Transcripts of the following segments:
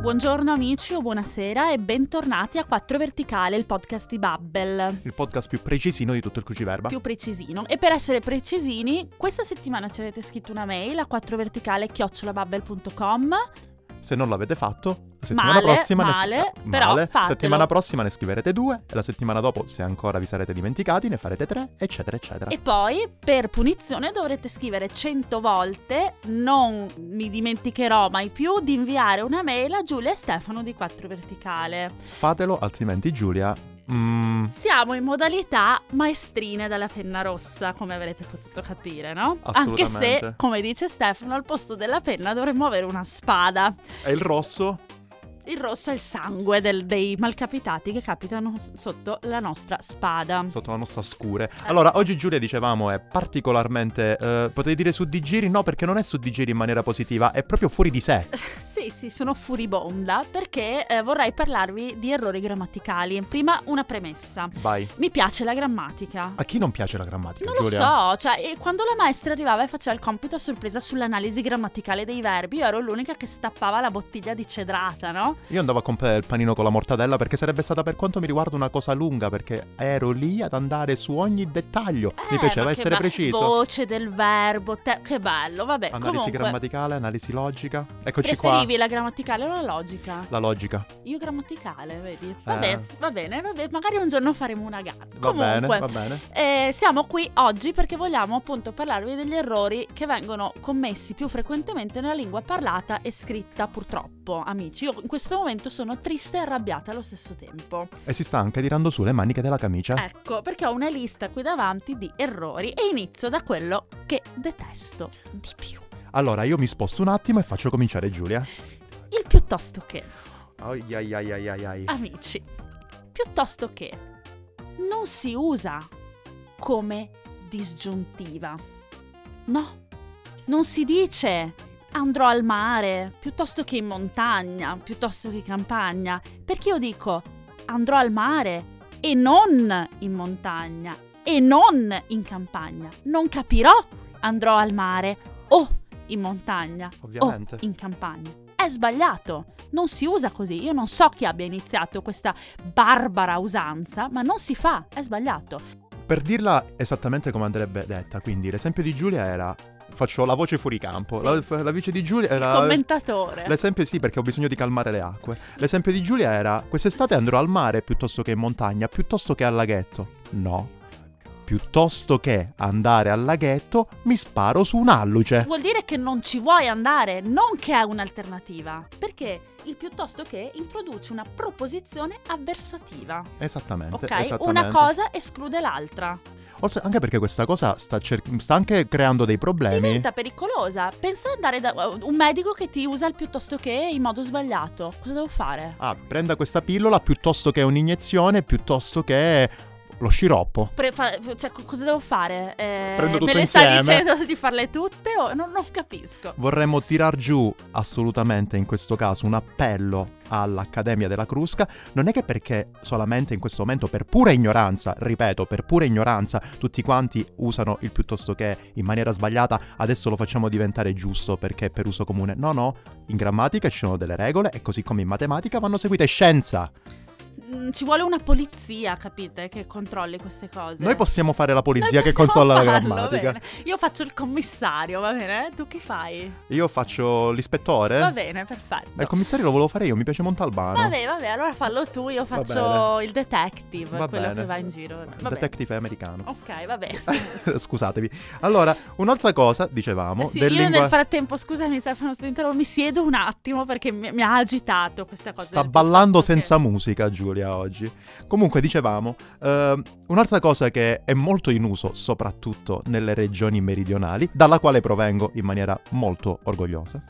Buongiorno amici o buonasera e bentornati a 4 Verticale, il podcast di Babbel. Il podcast più precisino di tutto il Cruciverba. Più precisino. E per essere precisini, questa settimana ci avete scritto una mail a 4verticale-babbel.com Se non l'avete fatto, la settimana Male, prossima male, ne però male. fatelo. settimana prossima ne scriverete due e la settimana dopo, se ancora vi sarete dimenticati, ne farete tre, eccetera, eccetera. E poi, per punizione, dovrete scrivere 100 volte, non mi dimenticherò mai più, di inviare una mail a Giulia e Stefano di 4 Verticale. Fatelo, altrimenti Giulia... mm, Siamo in modalità maestrine dalla penna rossa, come avrete potuto capire, no? Anche se, come dice Stefano, al posto della penna dovremmo avere una spada. e il rosso? Il rosso è il sangue del- dei malcapitati che capitano sotto la nostra spada. Sotto la nostra scure. Allora, oggi Giulia, dicevamo, è particolarmente... eh, potevi dire su di giri? No, perché non è su di giri in maniera positiva, è proprio fuori di sé. Sì, sì, sono furibonda perché eh, vorrei parlarvi di errori grammaticali. Prima una premessa. Vai. Mi piace la grammatica. A chi non piace la grammatica, Non lo Giulia? so, cioè, quando la maestra arrivava e faceva il compito a sorpresa sull'analisi grammaticale dei verbi, io ero l'unica che stappava la bottiglia di cedrata, no? Io andavo a comprare il panino con la mortadella perché sarebbe stata per quanto mi riguarda una cosa lunga perché ero lì ad andare su ogni dettaglio. mi Eh, piaceva ma che essere be- preciso. Voce del verbo, te- che bello, vabbè. Analisi comunque, grammaticale, analisi logica. Eccoci qua. Preferivi la grammaticale o la logica? La logica. Io grammaticale, vedi? Vabbè, Eh. va bene, vabbè, magari un giorno faremo una gara. Va Comunque, bene, va bene. eh, siamo qui oggi perché vogliamo appunto parlarvi degli errori che vengono commessi più frequentemente nella lingua parlata e scritta, purtroppo, amici. Io in questo momento sono triste e arrabbiata allo stesso tempo. E si sta anche tirando su le maniche della camicia. Ecco, perché ho una lista qui davanti di errori e inizio da quello che detesto di più. Allora, io mi sposto un attimo e faccio cominciare Giulia. Il piuttosto che, Ai ai ai ai ai ai. amici, piuttosto che non si usa come disgiuntiva. No, non si dice andrò al mare piuttosto che in montagna, piuttosto che in campagna, perché io dico andrò al mare e non in montagna e non in campagna. Non capirò andrò al mare o in montagna Ovviamente. o in campagna. È sbagliato, non si usa così. Io non so chi abbia iniziato questa barbara usanza, ma non si fa, è sbagliato. Per dirla esattamente come andrebbe detta, quindi l'esempio di Giulia era faccio la voce fuori campo. Sì. La, la voce di Giulia Il era commentatore. L'esempio sì, perché ho bisogno di calmare le acque. L'esempio di Giulia era: quest'estate andrò al mare piuttosto che in montagna, piuttosto che al laghetto. No. Piuttosto che andare al laghetto, mi sparo su un'alluce. Vuol dire che non ci vuoi andare, non che è un'alternativa. Perché il piuttosto che introduce una proposizione avversativa. Esattamente. Ok? esattamente. Una cosa esclude l'altra. Forse anche perché questa cosa sta, cer- sta anche creando dei problemi. Diventa pericolosa. Pensa ad andare da un medico che ti usa il piuttosto che in modo sbagliato. Cosa devo fare? Ah, prenda questa pillola piuttosto che un'iniezione, piuttosto che lo sciroppo. Pre- fa- cioè, co- cosa devo fare? Eh, Prendo tutto me le sta insieme. dicendo di farle tutte o non, non capisco. Vorremmo tirar giù assolutamente in questo caso un appello all'Accademia della Crusca. Non è che perché solamente in questo momento, per pura ignoranza, ripeto, per pura ignoranza, tutti quanti usano il piuttosto che in maniera sbagliata, adesso lo facciamo diventare giusto perché è per uso comune. No, no, in grammatica ci sono delle regole e così come in matematica vanno seguite scienza. Mm, Ci vuole una polizia, capite, che controlli queste cose. Noi possiamo fare la Noi polizia che controlla la farlo, grammatica. bene. Io faccio il commissario, va bene? Tu che fai? Io faccio l'ispettore. Va bene, perfetto. Ma il commissario lo volevo fare io, mi piace Montalbano. Vabbè, vabbè, allora fallo tu, io faccio bene. il detective, Va quello bene. che va in giro. Va bene. Detective americano. Ok, va bene. Scusatevi. Allora, un'altra cosa, dicevamo, Eh sì, io lingua- nel frattempo, scusami Stefano, interrompendo, mi siedo un attimo perché mi, mi ha agitato questa cosa. Sta ballando piuttosto che- senza musica Giulia oggi. Comunque dicevamo, eh, un'altra cosa che è molto in uso, soprattutto nelle regioni meridionali, dalla quale provengo in maniera molto orgogliosa,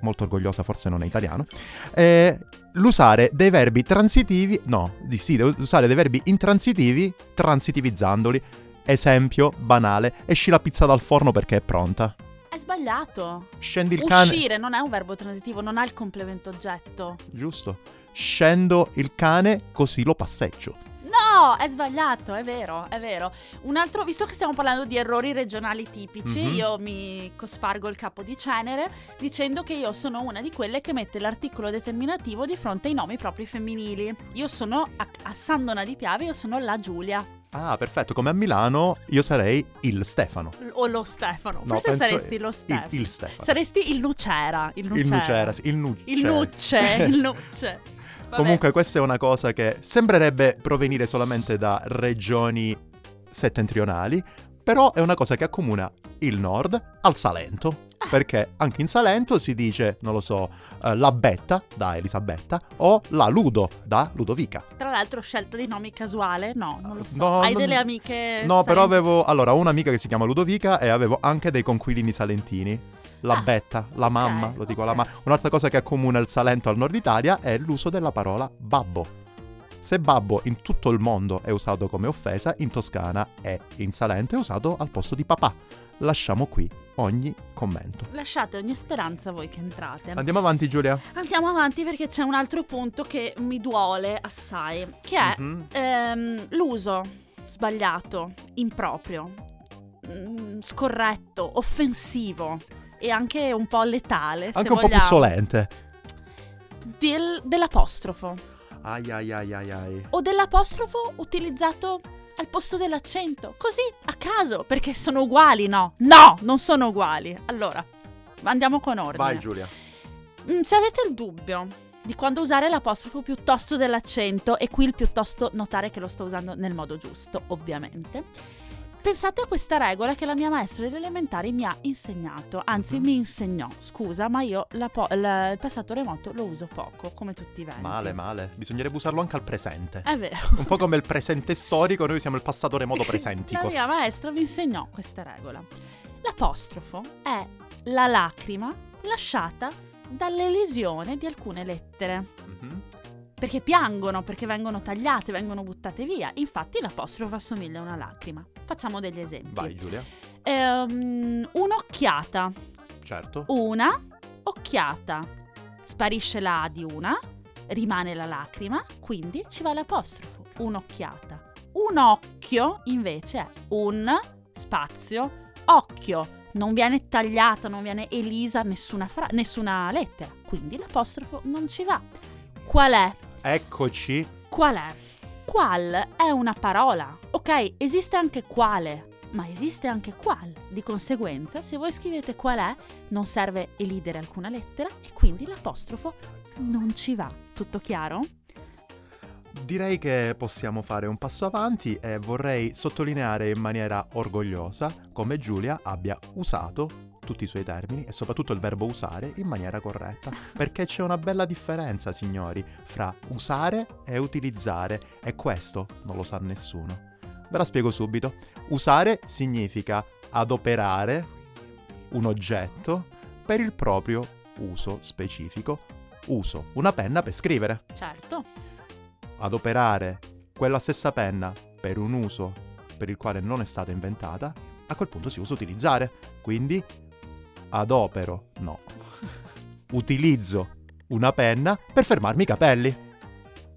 molto orgogliosa forse non è italiano, è l'usare dei verbi transitivi, no, di sì, devo usare dei verbi intransitivi transitivizzandoli. Esempio banale, esci la pizza dal forno perché è pronta. È sbagliato. Scendi il cane... Uscire non è un verbo transitivo, non ha il complemento oggetto. Giusto. Scendo il cane così lo passeggio. No, è sbagliato, è vero, è vero. Un altro, visto che stiamo parlando di errori regionali tipici, Mhm. io mi cospargo il capo di cenere dicendo che io sono una di quelle che mette l'articolo determinativo di fronte ai nomi propri femminili. Io sono a, a Sandona di Piave, io sono la Giulia Ah, perfetto. Come a Milano io sarei il Stefano. o lo Stefano. No, Forse saresti lo Il, Stefano. il Stefano. Saresti il Nucera. Il Nucera. il Nucera, sì, il Nucera. Il Nucce. il Nucce. Vabbè. Comunque questa è una cosa che sembrerebbe provenire solamente da regioni settentrionali, però è una cosa che accomuna il nord al Salento. Ah. Perché anche in Salento si dice, non lo so, eh, la Betta da Elisabetta o la Ludo da Ludovica. Tra l'altro, scelta di nomi casuale? No, non lo so. No, Hai non- delle amiche. No, però sempre- avevo allora un'amica che si chiama Ludovica e avevo anche dei conquilini salentini. La Ah, betta, la mamma, ok, lo dico ok. la mamma. Un'altra cosa che accomuna il Salento al nord Italia è l'uso della parola babbo. Se babbo in tutto il mondo è usato come offesa, in Toscana e in Salento è usato al posto di papà. Lasciamo qui ogni commento. Lasciate ogni speranza voi che entrate. Andiamo avanti Giulia. Andiamo avanti perché c'è un altro punto che mi duole assai, che è Mhm. ehm, l'uso sbagliato, improprio, mm, scorretto, offensivo e anche un po' letale, Anche un po' vogliamo, puzzolente. del- dell'apostrofo Ai ai ai ai ai. o dell'apostrofo utilizzato al posto dell'accento, così a caso, perché sono uguali, no? No, non sono uguali. Allora, andiamo con ordine. Vai Giulia. Mm, se avete il dubbio di quando usare l'apostrofo piuttosto dell'accento, e qui il piuttosto notare che lo sto usando nel modo giusto, ovviamente, pensate a questa regola che la mia maestra delle elementari mi ha insegnato, anzi Mhm. mi insegnò, scusa, ma io la po- la- il passato remoto lo uso poco, come tutti i venti. Male, male. Bisognerebbe usarlo anche al presente. È vero. Un po' come il presente storico, noi siamo il passato remoto presentico. La mia maestra mi insegnò questa regola. L'apostrofo è la lacrima lasciata dall'elisione di alcune lettere. Mhm. Perché piangono, perché vengono tagliate, vengono buttate via. Infatti l'apostrofo assomiglia a una lacrima. Facciamo degli esempi. Vai Giulia. Ehm, un'occhiata. Certo. Una occhiata. Sparisce la A di una, rimane la lacrima, quindi ci va l'apostrofo. Un'occhiata. Un occhio invece è un spazio occhio. Non viene tagliata, non viene elisa nessuna, fra- nessuna lettera. Quindi l'apostrofo non ci va. Qual è? Eccoci. Qual è? Qual è una parola. Ok, esiste anche quale, ma esiste anche qual. Di conseguenza, se voi scrivete qual è, non serve elidere alcuna lettera e quindi l'apostrofo non ci va. Tutto chiaro? Direi che possiamo fare un passo avanti e vorrei sottolineare in maniera orgogliosa come Giulia abbia usato tutti i suoi termini e soprattutto il verbo usare in maniera corretta, perché c'è una bella differenza, signori, fra usare e utilizzare e questo non lo sa nessuno. Ve la spiego subito. Usare significa adoperare un oggetto per il proprio uso specifico. Uso una penna per scrivere Certo. adoperare quella stessa penna per un uso per il quale non è stata inventata, a quel punto si usa utilizzare. Quindi adopero, no, utilizzo una penna per fermarmi i capelli.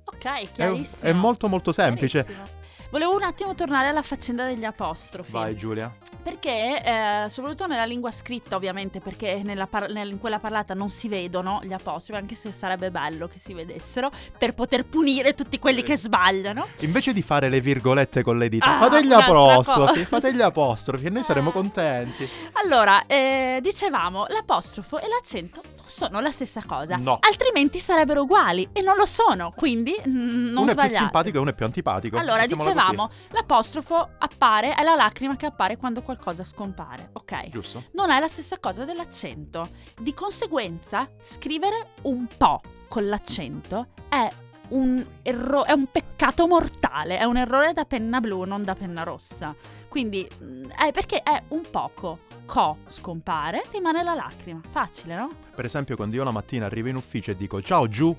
Ok, È, chiarissimo. è molto molto semplice. Chiarissimo. Volevo un attimo tornare alla faccenda degli apostrofi. Vai Giulia. Perché, eh, soprattutto nella lingua scritta, ovviamente, perché par- nel- in quella parlata non si vedono gli apostrofi, anche se sarebbe bello che si vedessero, per poter punire tutti quelli che sbagliano. Invece di fare le virgolette con le dita, Ah, fate gli apostrofi, fate gli apostrofi e noi saremo contenti. Allora, eh, dicevamo, l'apostrofo e l'accento non sono la stessa cosa. No. Altrimenti sarebbero uguali e non lo sono, quindi mm, non uno è più sbagliate. simpatico e uno è più antipatico. Allora, Mettiamola così. dicevamo, l'apostrofo appare, è la lacrima che appare quando qualcosa scompare, ok? Giusto? non è la stessa cosa dell'accento. Di conseguenza, scrivere un po' con l'accento è un, erro- è un peccato mortale, è un errore da penna blu, non da penna rossa. Quindi, mm, è perché è un poco. Co scompare, rimane la lacrima. Facile, no? Per esempio, quando io la mattina arrivo in ufficio e dico ciao giù,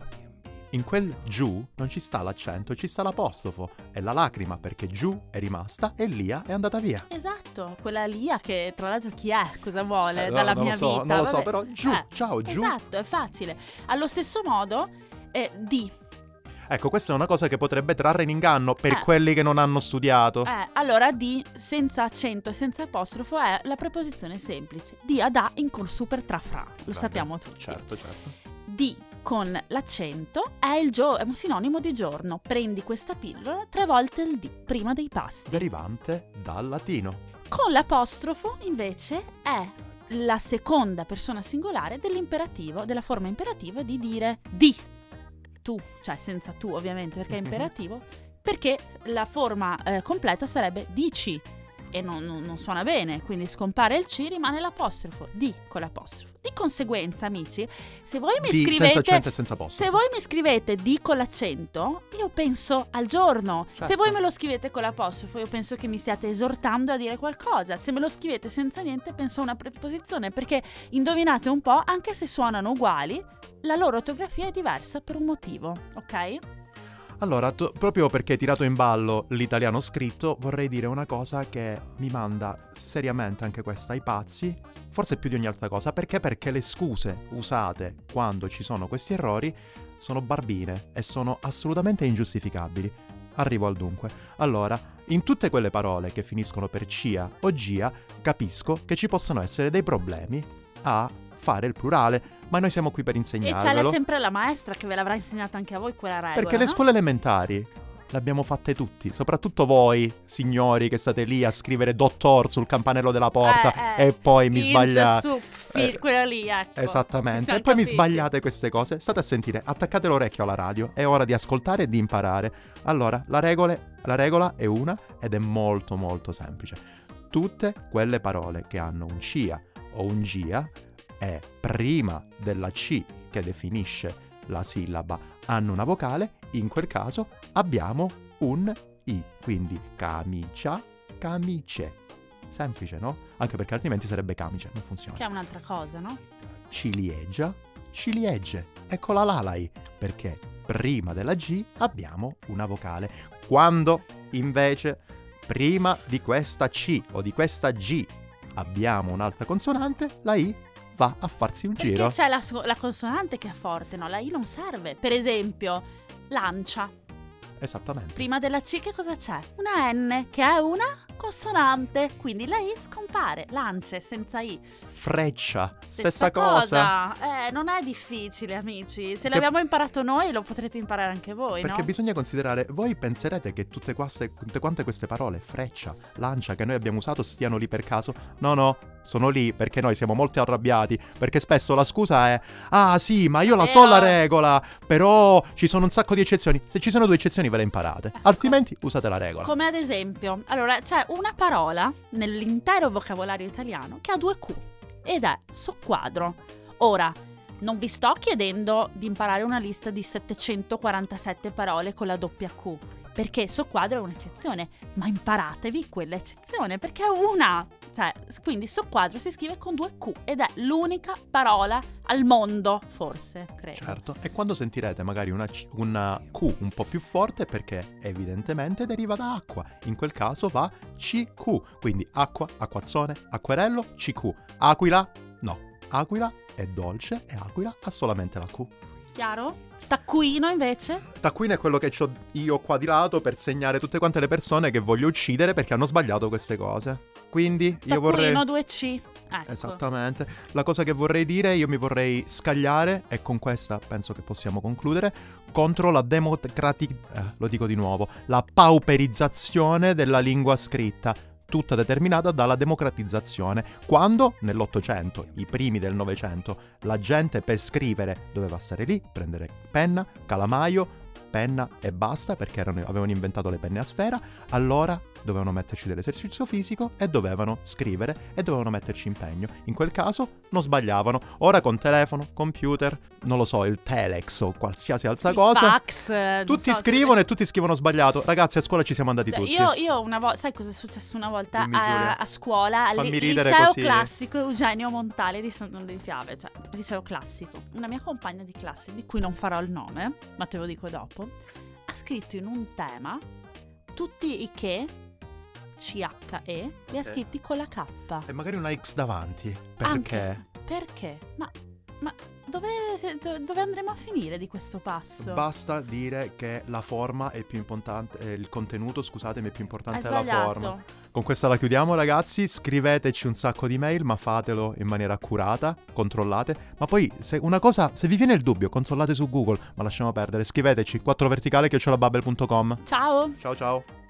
in quel giù non ci sta l'accento, ci sta l'apostrofo. È la lacrima perché giù è rimasta e Lia è andata via. Esatto, quella Lia che tra l'altro chi è? Cosa vuole Eh, no, dalla mia so, vita? non lo so, Vabbè. però giù, Eh, ciao giù. Esatto, è facile. Allo stesso modo, eh, di. Ecco, questa è una cosa che potrebbe trarre in inganno per Eh. quelli che non hanno studiato. Eh, allora di senza accento e senza apostrofo è la preposizione semplice. Di ad a in col super tra fra. Lo Vabbè, sappiamo tutti. Certo, certo. Di con l'accento è, il gio- è un sinonimo di giorno. Prendi questa pillola tre volte il di prima dei pasti. Derivante dal latino. Con l'apostrofo invece è la seconda persona singolare dell'imperativo, della forma imperativa di dire di. Tu, cioè senza tu ovviamente perché è imperativo, perché la forma eh, completa sarebbe dici e non, non- non suona bene, quindi scompare il C, rimane l'apostrofo, di con l'apostrofo. Di conseguenza, amici, se voi mi Di senza scrivete accento e senza posto. se voi mi scrivete di con l'accento, io penso al giorno. Se Certo. voi me lo scrivete con l'apostrofo, io penso che mi stiate esortando a dire qualcosa. Se me lo scrivete senza niente, penso a una preposizione. Perché indovinate un po', anche se suonano uguali, la loro ortografia è diversa per un motivo, ok? Allora, tu- proprio perché hai tirato in ballo l'italiano scritto, vorrei dire una cosa che mi manda seriamente anche questa ai pazzi, forse più di ogni altra cosa, perché? Perché le scuse usate quando ci sono questi errori sono barbine e sono assolutamente ingiustificabili. Arrivo al dunque. Allora, in tutte quelle parole che finiscono per cia o gia, capisco che ci possono essere dei problemi a fare il plurale, ma noi siamo qui per E c'è insegnarvelo. sempre la maestra che ve l'avrà insegnata anche a voi quella regola. Perché le no? scuole elementari le abbiamo fatte tutti, soprattutto voi, signori, che state lì a scrivere dottor sul campanello della porta Eh, eh. e poi mi sbagliate. su, fi- Eh, quello lì, ecco. Esattamente, e poi mi capiti. sbagliate queste cose. State a sentire, attaccate l'orecchio alla radio, è ora di ascoltare e di imparare. Allora, la, regole- la regola è una ed è molto molto semplice. Tutte quelle parole che hanno un cia o un gia e prima della C che definisce la sillaba hanno una vocale, in quel caso abbiamo un I, quindi camicia, camice. Semplice, no? Anche perché altrimenti sarebbe camice, non funziona Che è un'altra cosa, no? ciliegia, ciliegie. Eccola là la I, perché prima della G abbiamo una vocale. Quando invece prima di questa C o di questa G abbiamo un'altra consonante, la I va a farsi un Perché giro. c'è la, su- la consonante che è forte, no? La I non serve. Per esempio, lancia. Esattamente. Prima della C che cosa c'è? Una N che è una consonante, quindi la I scompare. Lance senza I. Freccia, stessa, cosa. Eh, non è difficile, amici. Se Che- l'abbiamo imparato noi, lo potrete imparare anche voi, Perché no? bisogna considerare, voi penserete che tutte, quaste- tutte quante queste parole, freccia, lancia, che noi abbiamo usato stiano lì per caso? No, no, sono lì perché noi siamo molto arrabbiati, perché spesso la scusa è, ah sì, ma io la so Però- la regola, però ci sono un sacco di eccezioni. Se ci sono due eccezioni ve le imparate, Ecco. altrimenti usate la regola. Come ad esempio, allora c'è una parola nell'intero vocabolario italiano che ha due Q ed è soqquadro. Ora, non vi sto chiedendo di imparare una lista di 747 parole con la doppia Q, perché soqquadro è un'eccezione, ma imparatevi quell'eccezione perché è una. Cioè, quindi soqquadro si scrive con due Q ed è l'unica parola al mondo, forse, credo. Certo, e quando sentirete magari una, una Q un po' più forte perché evidentemente deriva da acqua, in quel caso va CQ, quindi acqua, acquazzone, acquerello, CQ. Aquila, no, aquila è dolce e aquila ha solamente la Q. Chiaro? Taccuino invece? Taccuino è quello che ho io qua di lato per segnare tutte quante le persone che voglio uccidere perché hanno sbagliato queste cose. Quindi io vorrei... Taccuino 2C. Ecco. Esattamente. La cosa che vorrei dire, io mi vorrei scagliare, e con questa penso che possiamo concludere, contro la democrati... eh, lo dico di nuovo, la pauperizzazione della lingua scritta, tutta determinata dalla democratizzazione. Quando, nell'Ottocento, i primi del Novecento, la gente per scrivere doveva stare lì, prendere penna, calamaio, penna e basta, perché erano- avevano inventato le penne a sfera, allora dovevano metterci dell'esercizio fisico e dovevano scrivere e dovevano metterci impegno. In quel caso non sbagliavano. Ora con telefono, computer, non lo so, il telex o qualsiasi altra Il cosa. fax, eh, Tutti so se- scrivono e tutti scrivono sbagliato. Ragazzi, a scuola ci siamo andati tutti. Io, io una volta, sai cosa è successo una volta Dimmi, a, a scuola al Fammi li- ridere liceo così. classico Eugenio Montale di San di Piave, cioè liceo classico. Una mia compagna di classe, di cui non farò il nome, ma te lo dico dopo, ha scritto in un tema tutti i che, C-H-E, li ha scritti con la K. E magari una X davanti. Perché? Anche. Perché? Ma, ma dove dove, do- dove andremo a finire di questo passo? Basta dire che la forma è più importante, eh, il contenuto, scusatemi, è più importante della forma. Con questa la chiudiamo, ragazzi. Scriveteci un sacco di mail, ma fatelo in maniera accurata, controllate. Ma poi, se una cosa, se vi viene il dubbio, controllate su Google, ma lasciamo perdere. Scriveteci 4verticale.com. Ciao! Ciao ciao.